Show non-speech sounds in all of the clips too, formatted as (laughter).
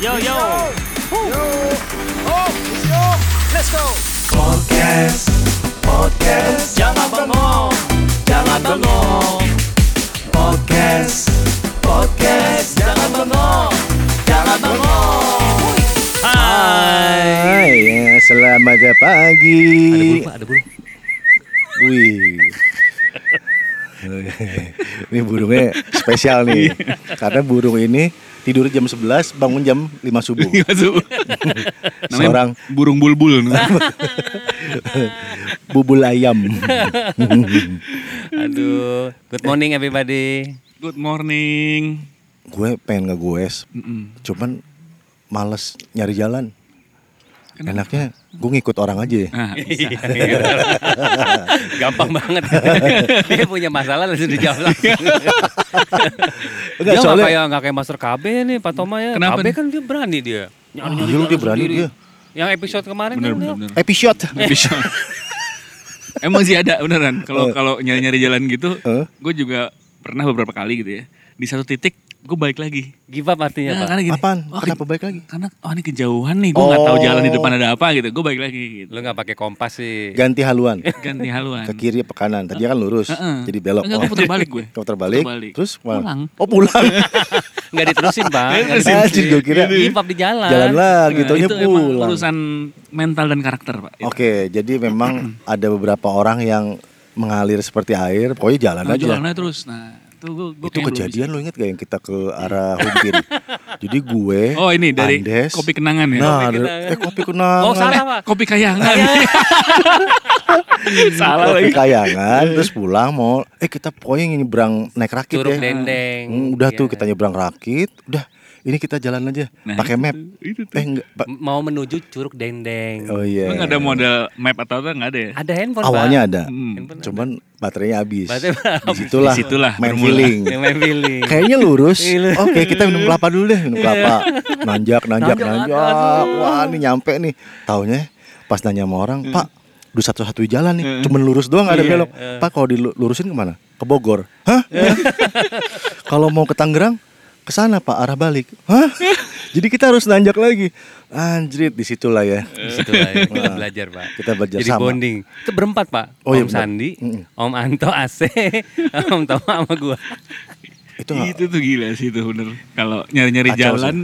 Yo yo. Yo, oh, yo, let's go. Podcast, podcast, jangan bengong, jangan bengong. Podcast, podcast, jangan bengong, jangan bengong. Hai. Hai, ya, selamat pagi. Ada burung pak, ada burung. Wih. (laughs) ini burungnya spesial nih. Karena burung ini tidur jam 11, bangun jam 5 subuh. (laughs) Masuk. (laughs) Namanya Seorang burung bulbul. (laughs) bubul ayam. Aduh, good morning everybody. Good morning. gue pengen ngegoes, Mm-mm. cuman males nyari jalan. Kenapa? Enaknya gue ngikut orang aja ya. Nah, (laughs) bisa. Gampang banget. (laughs) Dia punya masalah langsung dijawab langsung. Enggak, dia nggak soalnya- kayak nggak kayak Master KB nih Pak Toma ya. Kenapa KB nih? kan dia berani dia. Nyari Iya, lu dia berani dia. Yang episode kemarin bener kan bener bener. Episode. Bisa. (laughs) Emang sih ada beneran. Kalau Eh. kalau nyari-nyari jalan gitu, Eh. gue juga pernah beberapa kali gitu ya. Di satu titik gue balik lagi. give up artinya Nah, Pak. karena gini. Apaan? oh, Kenapa balik lagi? Karena oh ini kejauhan nih, gue nggak tahu Oh. jalan di depan ada apa gitu. Gue balik lagi. Gitu. Lu nggak pakai kompas sih. Ganti haluan. (laughs) Ganti haluan. Ke kiri apa kanan? Tadi kan lurus. Jadi belok. Enggak, gue putar balik gue. Putar balik. Putar balik. Terus ke mana? Pulang. Oh pulang. (laughs) Nggak diterusin Pak. Nggak Diterusin. Gue kira Give up di jalan. jalan lagi. Nah, Taunya itu emang pulang. urusan mental dan karakter pak. Oke, jadi memang (clears throat) ada beberapa orang yang mengalir seperti air. Pokoknya jalan Nah, aja. jalannya terus. Nah, itu gue Itu kejadian lo inget gak yang kita ke arah home kiri? Jadi gue, Oh ini dari Andes, kopi kenangan ya. Nah, Kopi kenangan. eh kopi kenangan. Oh salah Pak. kopi kayangan. (laughs) Salah Kopi lagi. kayangan, terus pulang mau, eh kita pokoknya nyebrang naik rakit Curug ya. dendeng. Hmm, udah tuh Iya. kita nyebrang rakit, udah ini kita jalan aja Nah, pakai itu map. itu tuh. Eh enggak, Pak. M- Mau menuju Curug Dendeng. Oh iya. Emang ada model map atau apa nggak ada ya? Ada handphone Awalnya Pak. ada. Hmm. Handphone Cuman baterainya habis. Baterainya Di situlah, Di situlah main feeling. (laughs) Main feeling. Kayaknya lurus. Iya. Oke, kita minum kelapa dulu deh, minum kelapa. Nanjak, nanjak, Nanjak, nanjak. Wah, ini nyampe nih. Taunya pas nanya sama orang, Hmm. "Pak, udah satu-satu jalan nih, cuman lurus doang nggak ada Iya, belok." Pak, kalau dilurusin ke mana? Ke Bogor. Hah? (laughs) kalau mau ke Tangerang, ke sana Pak, arah balik. Hah? (laughs) Jadi kita harus nanjak lagi. Anjrit, di situlah ya. Di situ lah ya, kita belajar Pak. Kita belajar Jadi sama. bonding. Itu berempat Pak. Oh, iya, Om benar. Sandi, Mm-mm. Om Anto AC, (laughs) Om Toma sama gua. Itu Itu tuh gila sih itu bener. Kalau nyari-nyari jalan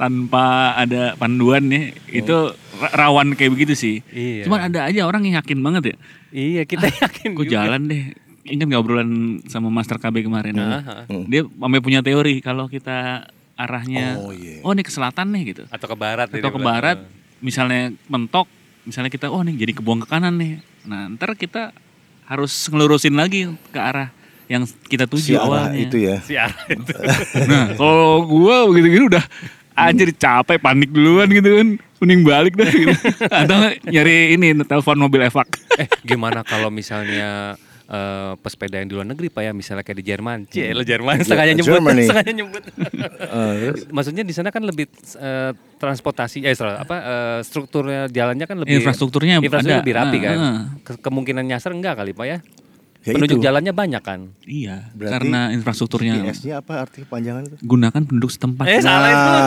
tanpa ada panduan ya, itu ra- rawan kayak begitu sih. Iya. Cuman ada aja orang yang yakin banget ya. Iya, kita yakin Gue juga. jalan deh. Ingat nggak obrolan sama Master KB kemarin? Aha. Dia sampai punya teori kalau kita arahnya, Oh, iya. oh ini ke selatan nih gitu. Atau ke barat. atau ke bilang. barat misalnya mentok misalnya kita oh nih jadi kebuang ke kanan nih nah ntar kita harus ngelurusin lagi ke arah yang kita si tuju arah awalnya itu ya. Si arah itu. (laughs) nah kalau gua begitu gitu udah anjir capek panik duluan gitu kan mending balik dah gitu. (laughs) atau nyari ini telepon mobil evak eh, gimana kalau misalnya eh, pesepeda yang di luar negeri Pak ya, misalnya kayak di Jerman. Cie, lo Jerman setengahnya nyebut, Hmm. Germany. (laughs) setengahnya nyebut. (laughs) Eh, terus? Maksudnya di sana kan lebih eh, transportasi eh sorry, apa eh, strukturnya jalannya kan lebih Infrastrukturnya infrastruktur ada. lebih rapi Ah, kan. Ke- kemungkinan nyasar enggak kali Pak ya? Ya Penduduk itu. jalannya banyak kan. iya Berarti karena infrastrukturnya GPS-nya apa arti kepanjangan itu? gunakan penduduk setempat Eh, salah itu. Nah,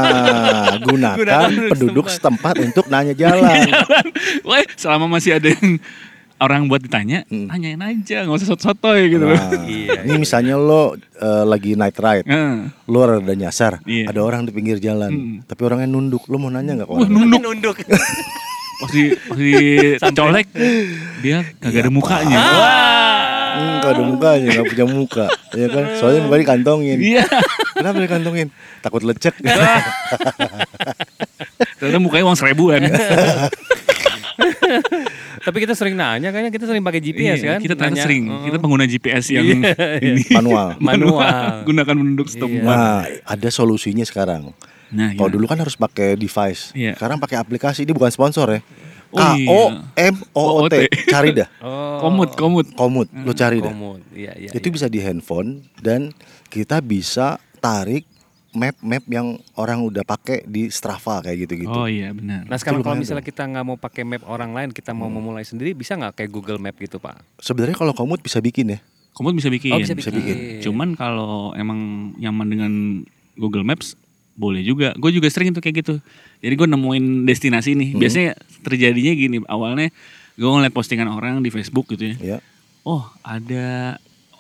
(laughs) gunakan Gunakan penduduk penduduk setempat. setempat untuk nanya jalan. Wah, selama masih ada yang orang buat ditanya, Hmm. tanyain aja, nggak usah sotoy gitu loh. Nah, Iya, ini misalnya lo eh, lagi night ride, Heeh. lo ada nyasar, Iya. ada orang di pinggir jalan, Hmm. tapi orangnya nunduk, lo mau nanya nggak Wah, nunduk. Nunduk. Waktu waktu colek dia kagak ada mukanya. Hmm, gak ada mukanya, gak punya muka, ya kan? Soalnya muka dikantongin. Iya. Kenapa dikantongin? Takut lecek. Ternyata mukanya uang seribuan. (laughs) Tapi kita sering nanya kayaknya kita sering pakai GPS Iya, kan. Kita ternyata Nanya, sering. oh. Kita pengguna GPS yang Iya, ini. Manual. (laughs) Manual. Gunakan penduduk setempat. Nah, ada solusinya sekarang. Nah, Kalau iya. dulu kan harus pakai device, Iya. sekarang pakai aplikasi. Ini bukan sponsor ya. Oh, K iya. O M O O T. Cari dah. (laughs) Oh. komut, komut. Komut, lo cari dah. Komut. Iya, iya. itu iya. bisa di handphone dan kita bisa tarik map-map yang orang udah pakai di Strava kayak gitu-gitu. Oh iya benar. Nah sekarang kalau misalnya kita nggak mau pakai map orang lain, kita mau memulai sendiri, bisa nggak kayak Google Map gitu pak? Sebenarnya kalau komut bisa bikin ya. Komut bisa bikin. Oh bisa bisa bikin. bikin. Cuman kalau emang nyaman dengan Google Maps, boleh juga. Gue juga sering tuh kayak gitu. Jadi gue nemuin destinasi nih. Biasanya terjadinya gini. Awalnya gue ngeliat postingan orang di Facebook gitu ya. Ya. Oh ada,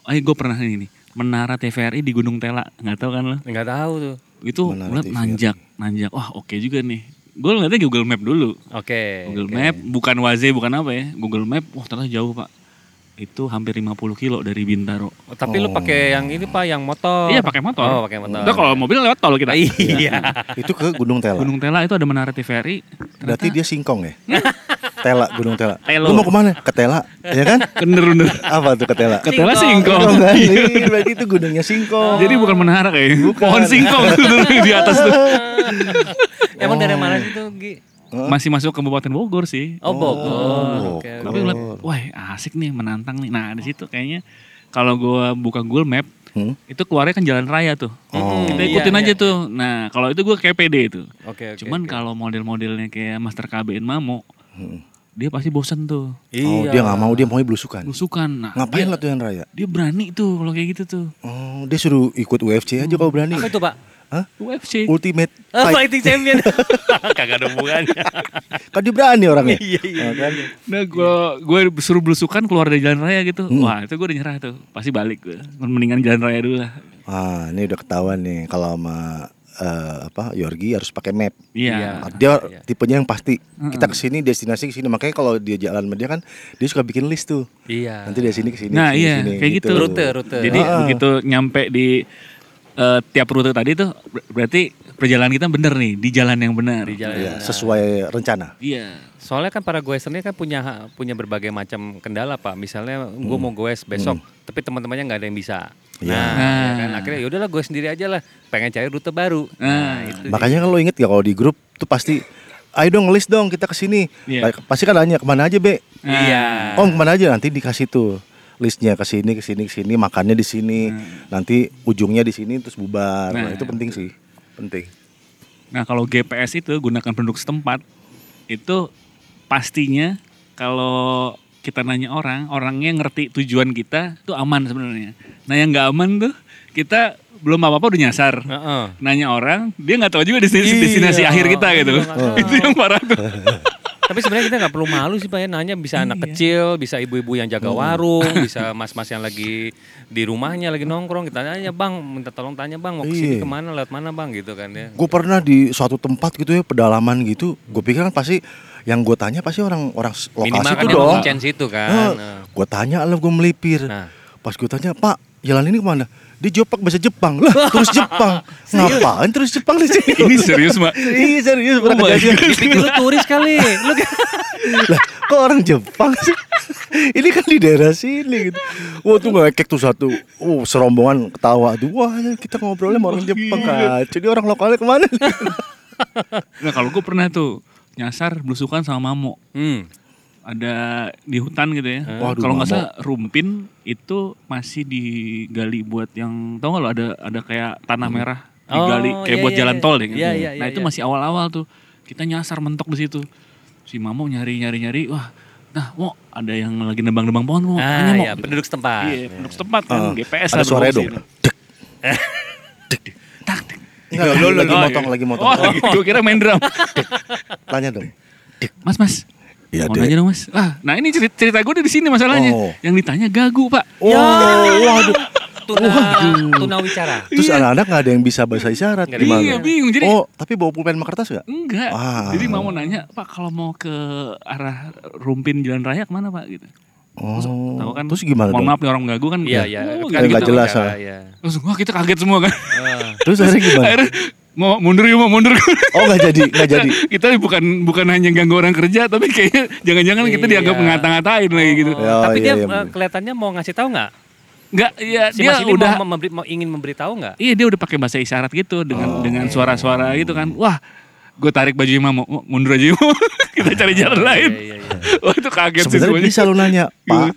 eh gue pernah ini nih. Menara TVRI di Gunung Tela. Nggak tahu kan lo? Nggak tahu tuh. Itu Menara TVRI. nanjak, nanjak. Wah oke juga nih. Gue ngeliatnya Google Map dulu. Oke. Google oke. Map bukan Waze bukan apa ya. Google Map, wah ternyata jauh pak. Itu hampir 50 kilo dari Bintaro. Oh, tapi lu pakai yang ini pak, yang motor. Iya pakai motor. Oh pakai motor. Udah kalau mobil lewat tol kita. Iya. (laughs) Itu ke Gunung Tela. Gunung Tela itu ada menara TVRI. Berarti dia singkong ya? (laughs) Tela, Gunung Tela. Telo. Lu mau ke mana? Ke Tela, ya kan? (laughs) Bener bener. Apa tuh ke Tela? Ke Tela Singkong. singkong. Kan? Iya, berarti itu gunungnya singkong. Jadi bukan menara kayaknya. Pohon singkong di atas tuh. Emang dari mana sih tuh Gi? Masih masuk ke Kabupaten Bogor sih. Oh Bogor. Oh, Oke. Tapi ngeliat, wah asik nih menantang nih. Nah di situ kayaknya kalau gua buka Google Map Hmm? itu keluarnya kan jalan raya tuh. Oh. Kita Iya, ikutin iya, aja iya. tuh. Nah kalau itu gue kayak pede itu. Oke oke. Cuman oke. kalau model-modelnya kayak Master KBN Mamo, Hmm. dia pasti bosen tuh. Oh, Iya. dia nggak mau, dia maunya belusukan. Busukan. Nah, Ngapain dia, latihan raya? dia berani tuh kalau kayak gitu tuh. Oh, dia suruh ikut UFC aja kalau berani. Apa itu pak? Hah? UFC. Ultimate (laughs) Oh, fight. fighting champion. (laughs) Kagak ada hubungannya. (laughs) Kan dia berani orangnya. Iya, iya, Oh, kan? Nah gue gue suruh belusukan keluar dari jalan raya gitu. Wah itu gue udah nyerah tuh. Pasti balik gue. Mendingan jalan raya dulu lah. Ah, ini udah ketahuan nih kalau sama eh, apa Yorgi harus pakai map. Iya. Ah, Dia iya. tipenya yang pasti. Kita ke sini destinasi ke sini. Makanya kalau dia jalan sama dia kan dia suka bikin list tuh. Iya. Nanti dari sini ke sini. Nah sini, iya sini, kayak gitu. Rute, rute. Jadi Ah. begitu nyampe di eh, tiap rute tadi tuh ber- berarti perjalanan kita bener nih di jalan yang benar. di jalan. Iya, sesuai rencana. Iya. Soalnya kan para goes ini kan punya punya berbagai macam kendala pak. Misalnya gue mau goes besok, tapi teman-temannya nggak ada yang bisa. Iya. Nah, Nah. ya kan akhirnya yaudahlah gue sendiri aja lah. Pengen cari rute baru. Nah, Nah. itu. Makanya kan lo inget gak kalau di grup tuh pasti Ayo dong ngelis dong kita ke sini. Iya. Like, Pasti kan nanya ke mana aja be. Iya. Om ke mana aja nanti dikasih tuh listnya ke sini ke sini ke sini makannya di sini nanti ujungnya di sini terus bubar nah, Nah. itu penting sih penting Nah kalau GPS itu gunakan penduduk setempat itu pastinya kalau kita nanya orang, orangnya ngerti tujuan kita itu aman sebenarnya. Nah yang nggak aman tuh kita belum apa-apa udah nyasar. Heeh. Nanya orang, dia nggak tahu juga destinasi, Iya, destinasi akhir kita gitu. iya, itu yang parah tuh. (laughs) Tapi sebenarnya kita nggak perlu malu sih pak ya nanya bisa anak kecil, bisa ibu-ibu yang jaga warung, (laughs) bisa mas-mas yang lagi di rumahnya lagi nongkrong kita nanya bang, minta tolong tanya bang mau ke sini Iya. ke mana lewat mana bang gitu kan ya. gue pernah di suatu tempat gitu ya pedalaman gitu gue pikir kan pasti yang gue tanya pasti orang orang lokasi Minimal itu dong itu kan. Nah. gue tanya lah gue melipir Nah. Pas gue tanya pak jalan ini ke mana? Dia jawab "Pak, bahasa Jepang. Lah terus Jepang. (laughs) Ngapain terus Jepang di sini? Ini serius mbak. (laughs) iya serius pernah Oh my kejadian. Dipikir lu (laughs) turis kali. Lu lah kok orang Jepang sih? Ini kan di daerah sini gitu. Wah tuh ngekek tuh satu. Oh serombongan ketawa. Tuh wah kita ngobrolnya sama orang Jepang kan jadi orang lokalnya ke mana? Nah kalau gue pernah tuh nyasar belusukan sama mamo. Hmm. Ada di hutan gitu ya. Waduh, Kalau nggak salah rumpin itu masih digali buat yang tau nggak lo ada ada kayak tanah merah digali Oh, kayak iya, buat iya, jalan iya. tol deh. gitu. Iya, iya, nah iya, itu iya. masih awal-awal tuh kita nyasar mentok di situ. Si Mamo nyari nyari nyari wah nah mau ada yang lagi nebang-nebang pohon mau Ah tanya, Mo. ya penduduk setempat. Iya, penduduk setempat kan Ah, GPS ada berfungsi dong (laughs) itu. Dek, Tak. Enggak, lagi Oh, motong iya. lagi motong Oh, (laughs) gue kira main drum. (laughs) tanya dong Mas, mas. Iya, mau dong, Mas. Ah, nah ini cerita, cerita gue di sini masalahnya. Oh. Yang ditanya gagu, Pak. oh waduh Tuna, tuna wicara. terus anak-anak nggak ada yang bisa bahasa isyarat gimana Iya, bingung. Jadi oh tapi bawa pulpen sama kertas nggak enggak. Ah. Jadi mau nanya, Pak, kalau mau ke arah Rumpin Jalan Raya ke mana, Pak? Gitu. oh Tahu kan? terus gimana Mohon dong maaf nih orang gagu kan. Iya iya. Oh, kan nggak gitu jelas, ah. iya. Langsung, wah kita kaget semua kan. Ah. terus akhirnya gimana Akhirnya mau mundur yuk, mau mundur. oh nggak jadi nggak jadi (laughs) kita bukan bukan hanya ganggu orang kerja, tapi kayaknya jangan-jangan kita Iya. dianggap ngata-ngatain lagi gitu. Ya, Tapi iya, dia iya, eh, kelihatannya mau ngasih tahu nggak? Enggak, iya Si dia Mas udah mau, memberi, mau ingin memberitahu nggak? Iya dia udah pakai bahasa isyarat gitu dengan dengan suara-suara gitu kan. Wah, gue tarik baju mau "Oh, mundur aja yuk. (laughs) kita cari jalan lain. Iya, iya, iya. Wah itu kaget sih sebenarnya semuanya. bisa lu nanya pak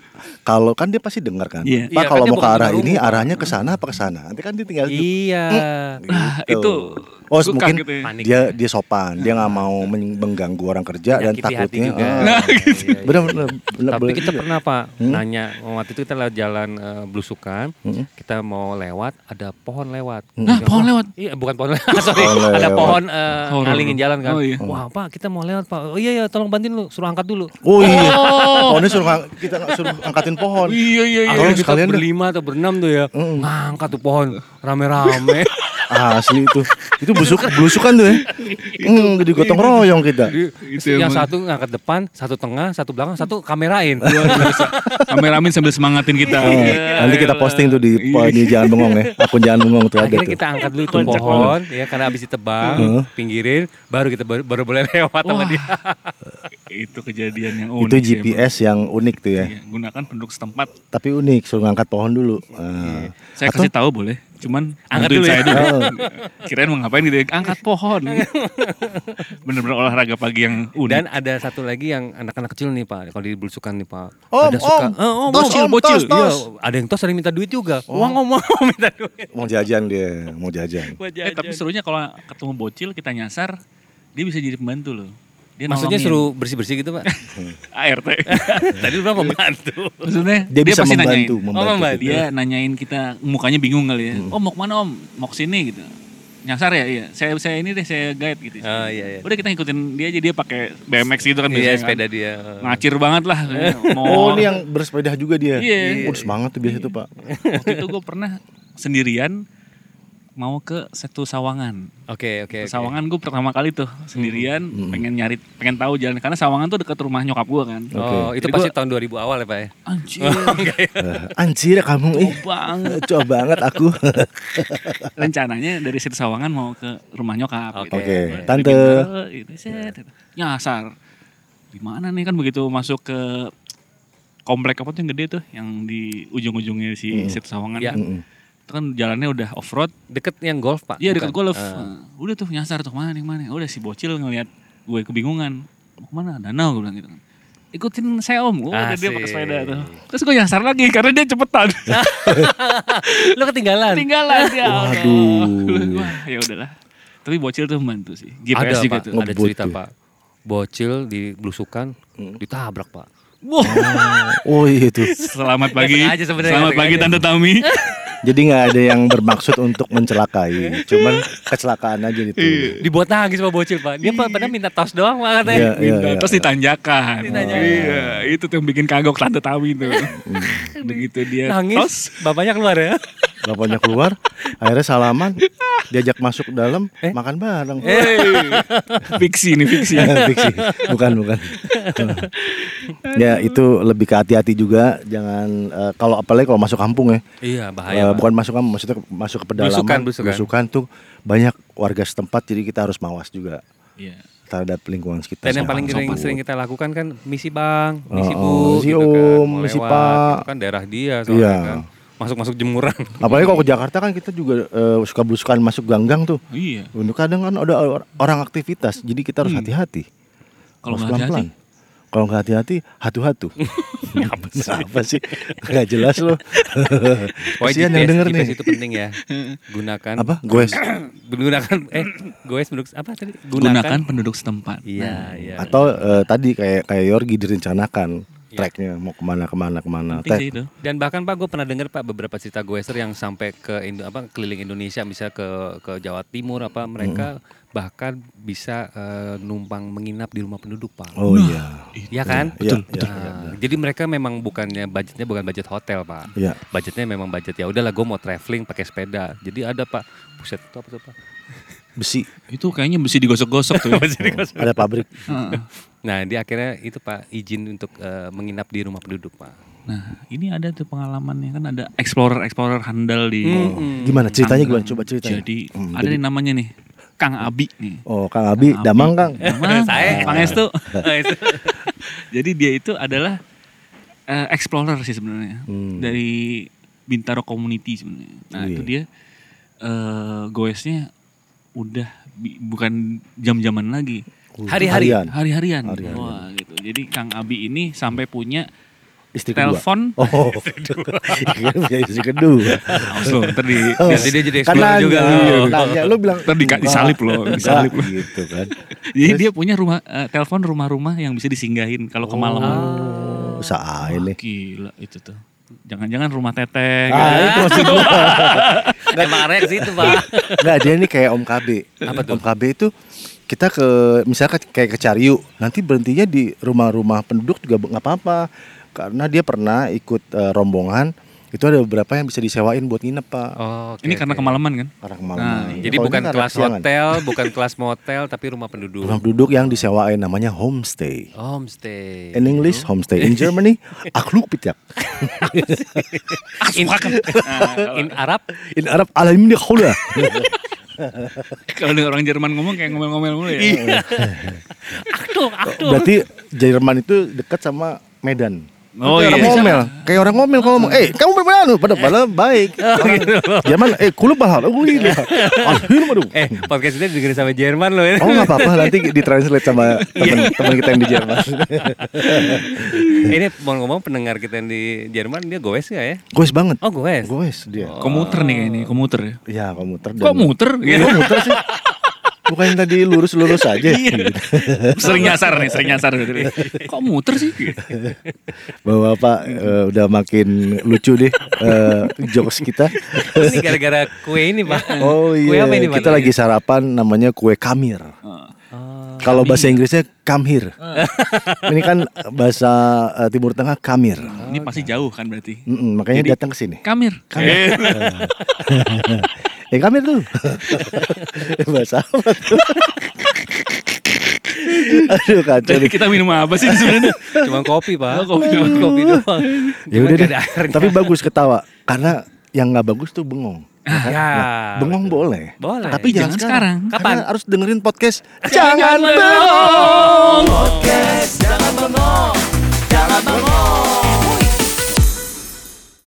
kalau kan dia pasti dengar kan Iya. pak Iya, kalau kan mau ke arah ini arahnya ke sana apa ke sana nanti kan dia tinggal Iya. Nah, Gitu. itu Oh, Suka mungkin gitu ya. Panik. dia dia sopan, dia nggak mau (laughs) men- mengganggu orang kerja dan Menyakiti takutnya. juga. ah, Nah, (laughs) Iya, iya. benar benar benar Tapi boleh kita juga. pernah pak Hmm? nanya waktu itu kita lewat jalan eh, belusukan, Hmm. kita mau lewat ada pohon lewat. Nah, Yang- pohon lewat. Iya bukan pohon lewat, (laughs) sorry. Pohon ada lewat. pohon eh, Horor. ngalingin jalan kan. Oh, iya. Wah pak kita mau lewat pak. Oh iya ya tolong bantuin lu, suruh angkat dulu. Oh iya. Pohonnya suruh kita suruh angkatin pohon. Iya iya iya. Akhirnya kita berlima atau berenam tuh ya, Mm. ngangkat tuh pohon rame-rame. Asli itu. Itu busuk belusukan tuh ya. Hmm, jadi gotong royong kita. Yang satu ngangkat depan, satu tengah, satu belakang, satu kamerain. Kameramen sambil semangatin kita. Oh, nanti kita posting tuh di di Jalan Bengong ya. Akun Jalan Bengong tuh ada Akhirnya tuh. kita angkat dulu itu Kocak pohon, ya karena habis ditebang, pinggirin, baru kita baru, baru boleh lewat sama dia. Itu kejadian yang Itu unik. sih, GPS yang unik tuh ya. Iya, gunakan penduduk setempat. Tapi unik, suruh ngangkat pohon dulu. Ah. Saya kasih tahu boleh. Cuman Angkat dulu saya ya. dulu. Oh. Kirain mau ngapain gitu ya. Angkat pohon. (laughs) Bener-bener olahraga pagi yang unik. Dan ada satu lagi yang anak-anak kecil nih pak, kalau di belusukan nih pak, Om, ada suka, om, Eh, om, bocil, om, bocil. tos, Iya, tos. ada yang tos sering minta duit juga. Uang om, om, minta duit. Mau jajan dia, mau jajan. Eh, tapi jajan. serunya kalau ketemu bocil kita nyasar, dia bisa jadi pembantu loh. Dia Maksudnya nolongin. suruh bersih-bersih gitu pak? (laughs) ART. (laughs) Tadi lu bilang pembantu. Maksudnya Dia, bisa pasti membantu, nanyain. membantu. Oh, membantu. Dia nanyain kita mukanya bingung kali ya. Hmm. Oh mau ke mana om? Mau ke sini gitu. Nyasar ya? Iya. Saya saya ini deh saya guide gitu. Oh iya iya. Udah kita ngikutin dia aja dia pakai BMX gitu kan Iya biasanya sepeda kan. dia. Ngacir banget lah. (laughs) Mau Oh, ini yang bersepeda juga dia. Iya. Oh, semangat tuh biasa tuh, Pak. waktu itu gue pernah sendirian mau ke satu Sawangan. Oke oke. oke. Sawangan gue pertama kali tuh sendirian Hmm. pengen nyari pengen tahu jalan karena Sawangan tuh dekat rumah nyokap gue kan. Oh itu Jadi pasti gua- tahun 2000 awal ya pak ya? Anjir. (laughs) Eh, anjir kamu ih. jauh banget. Coba banget aku. (laughs) rencananya dari situ Sawangan mau ke rumah nyokap. Oke. Oke, Dari tante. Bintaro, gitu, set, gitu. Nyasar. Di mana nih kan begitu masuk ke komplek apa tuh yang gede tuh yang di ujung-ujungnya si situ Sawangan. Iya. Mm-mm. Itu kan jalannya udah off road. Deket yang golf pak? Iya dekat Bukan? golf. Nah, udah tuh nyasar tuh mana nih mana. Udah si bocil ngeliat gue kebingungan. Mau ke mana? Danau gue bilang gitu kan. Ikutin saya om. Oh, udah dia pakai sepeda tuh. Terus gue nyasar lagi karena dia cepetan. (laughs) Lu ketinggalan? Ketinggalan dia. Waduh. Wah ya udahlah. Tapi bocil tuh membantu sih. ada GPS juga pak, tuh. ada cerita tuh. pak. Bocil di belusukan Hmm. ditabrak pak. Wah, Oh iya itu. selamat pagi. Selamat pagi Tante Tami. (laughs) Jadi nggak ada yang bermaksud untuk mencelakai, cuman kecelakaan aja gitu. Dibuat nangis pak bocil pak. Dia pak padahal minta tos doang pak katanya. Iya, iya, Minta, iya. terus ditanjakan. Ditanjakan. Iya, itu tuh yang bikin kagok Tante Tami tuh. (laughs) Begitu dia Nangis, tos, bapaknya keluar ya. Bapaknya keluar, akhirnya salaman, diajak masuk dalam, makan bareng. Hey, fiksi nih fiksi. Fiksi. bukan bukan. ya itu lebih ke hati-hati juga, jangan eh, kalau apalagi kalau masuk kampung ya, Iya Eh, bahaya pak. bukan masuk kampung, maksudnya masuk ke pedalaman, Belusukan, belusukan. belusukan tuh banyak warga setempat, jadi kita harus mawas juga Iya. terhadap lingkungan sekitar. Dan yang paling sering, sering kita lakukan kan misi bang, misi Oh, bu, oh, misi gitu om, kan. Misi pak. gitu kan daerah dia soalnya Iya. kan. Masuk-masuk jemuran. (laughs) Apalagi kalau ke Jakarta kan kita juga eh, suka belusukan masuk gang-gang tuh. Iya. Untuk kadang kan ada or- orang aktivitas, jadi kita harus Hmm. hati-hati. Kalau Harus nggak hati-hati, Kalau nggak hati-hati, hatu-hatu. (laughs) apa sih? apa sih? Nggak jelas loh. (laughs) Kasihan yang denger nih. itu penting ya. Gunakan Apa? Goes. (clears throat) gunakan eh goes penduduk apa tadi? gunakan penduduk setempat. Iya, iya. Atau eh, tadi kayak kayak Yorgi direncanakan. Tracknya mau ke mana ke mana ke mana. Sih itu. Dan bahkan Pak, gue pernah dengar Pak beberapa cerita goeser yang sampai ke Indo, apa keliling Indonesia, misalnya ke ke Jawa Timur apa mereka bahkan bisa eh, numpang menginap di rumah penduduk Pak. Oh iya. Iya kan? Iya, Betul. iya, Jadi mereka memang bukannya budgetnya bukan budget hotel Pak. Iya. Budgetnya memang budget ya udahlah gue mau traveling pakai sepeda. Jadi ada Pak. Buset itu apa tuh Pak? Besi. Itu kayaknya mesti digosok-gosok tuh. ya. (laughs) Ada pabrik. Nah, dia akhirnya itu Pak izin untuk eh, menginap di rumah penduduk Pak. Nah, ini ada tuh pengalamannya kan ada explorer-explorer handal di Hmm. Gimana ceritanya gimana? Coba ceritain. Jadi Hmm, ada jadi- nih namanya nih Kang Abi nih. Oh, Kang Abi, Kang Abi. Damang Kang. Emang (laughs) Saya. Pangestu. (laughs) Jadi dia itu adalah eh, explorer sih sebenarnya Hmm. dari Bintaro Community sebenarnya. Nah Iya. itu dia eh goesnya udah bukan jam-jaman lagi, Hari-hari. Harian. hari-harian. Hari-harian. Wah gitu. Jadi Kang Abi ini sampai punya Istri kedua. telepon. Oh, (laughs) (laughs) iya punya istri kedua. Awas lo, ntar di, Nanti dia jadi explorer juga iya, lo. nanya, lu bilang Ntar di- enggak, disalip lo, (laughs) disalip lo. enggak, gitu kan. Jadi dia punya rumah eh, telepon rumah-rumah yang bisa disinggahin kalau kemalaman. Oh, usaha ini. Gila itu tuh. Jangan-jangan rumah teteh. Ah, gitu. itu maksud gua. Emang arek ke situ, Pak. Enggak, dia ini kayak Om KB. Apa tuh? Om KB itu kita ke misalnya kayak ke Cariu, nanti berhentinya di rumah-rumah penduduk juga nggak apa-apa. Karena dia pernah ikut eh, rombongan, itu ada beberapa yang bisa disewain buat nginep, Pak. Oh, oke, Ini karena kemalaman kan? Karena kemalaman. Nah, Jadi Kalau bukan kelas kesiangan. hotel, bukan kelas motel, tapi rumah penduduk. Rumah penduduk yang disewain namanya homestay. Homestay. In English, homestay. In Germany, (laughs) akluk pityak. (laughs) In, (laughs) in Arab, In Arab, alamin khula. (laughs) Kalau dengar orang Jerman ngomong kayak ngomel-ngomel mulu ya. (laughs) akdo, akdo. Berarti Jerman itu dekat sama Medan. Oh kayak iya. orang ngomel, kayak orang ngomel kalau ngomong, eh kamu berapa pada pada baik. (laughs) Orang Jerman, eh kulo bahar, oh iya, alhamdulillah aduh. Eh, podcast ini dengerin sama Jerman loh ya. Oh nggak apa-apa nanti ditranslate sama teman teman kita yang di Jerman. (laughs) ini mau ngomong pendengar kita yang di Jerman dia goes ya ya? Goes banget. Oh goes. Goes dia. Komuter nih ini, komuter ya. Ya komuter. Kok muter? Iya, Gitu. kok muter sih. Bukan yang tadi lurus-lurus aja. sering nyasar nih, sering nyasar gitu. Kok muter sih? Bahwa Pak eh, udah makin lucu deh eh, jokes kita. Ini gara-gara kue ini pak. Oh Kue iya, apa ini Pak? kita lagi sarapan namanya kue kamir. Oh, Kalau bahasa Inggrisnya kamhir. Ini kan bahasa eh, Timur Tengah kamir. Ini pasti jauh kan berarti. Mm-mm, makanya Jadi- datang ke sini. Kamir. Kamir. Eh (laughs) kamir tuh. (laughs) bahasa apa tuh? (laughs) Aduh kacau Jadi nih. kita minum apa sih sebenarnya? Cuma kopi pak. Oh, kopi doang. kopi doang. Ya udah deh. Tapi bagus ketawa karena yang nggak bagus tuh bengong. Ya. Bengong boleh. Boleh. Tapi jangan, Jangan sekarang. sekarang. Kapan? Karena harus dengerin podcast. Jangan Jangan bengong. bengong. Podcast jangan bengong, jangan bengong.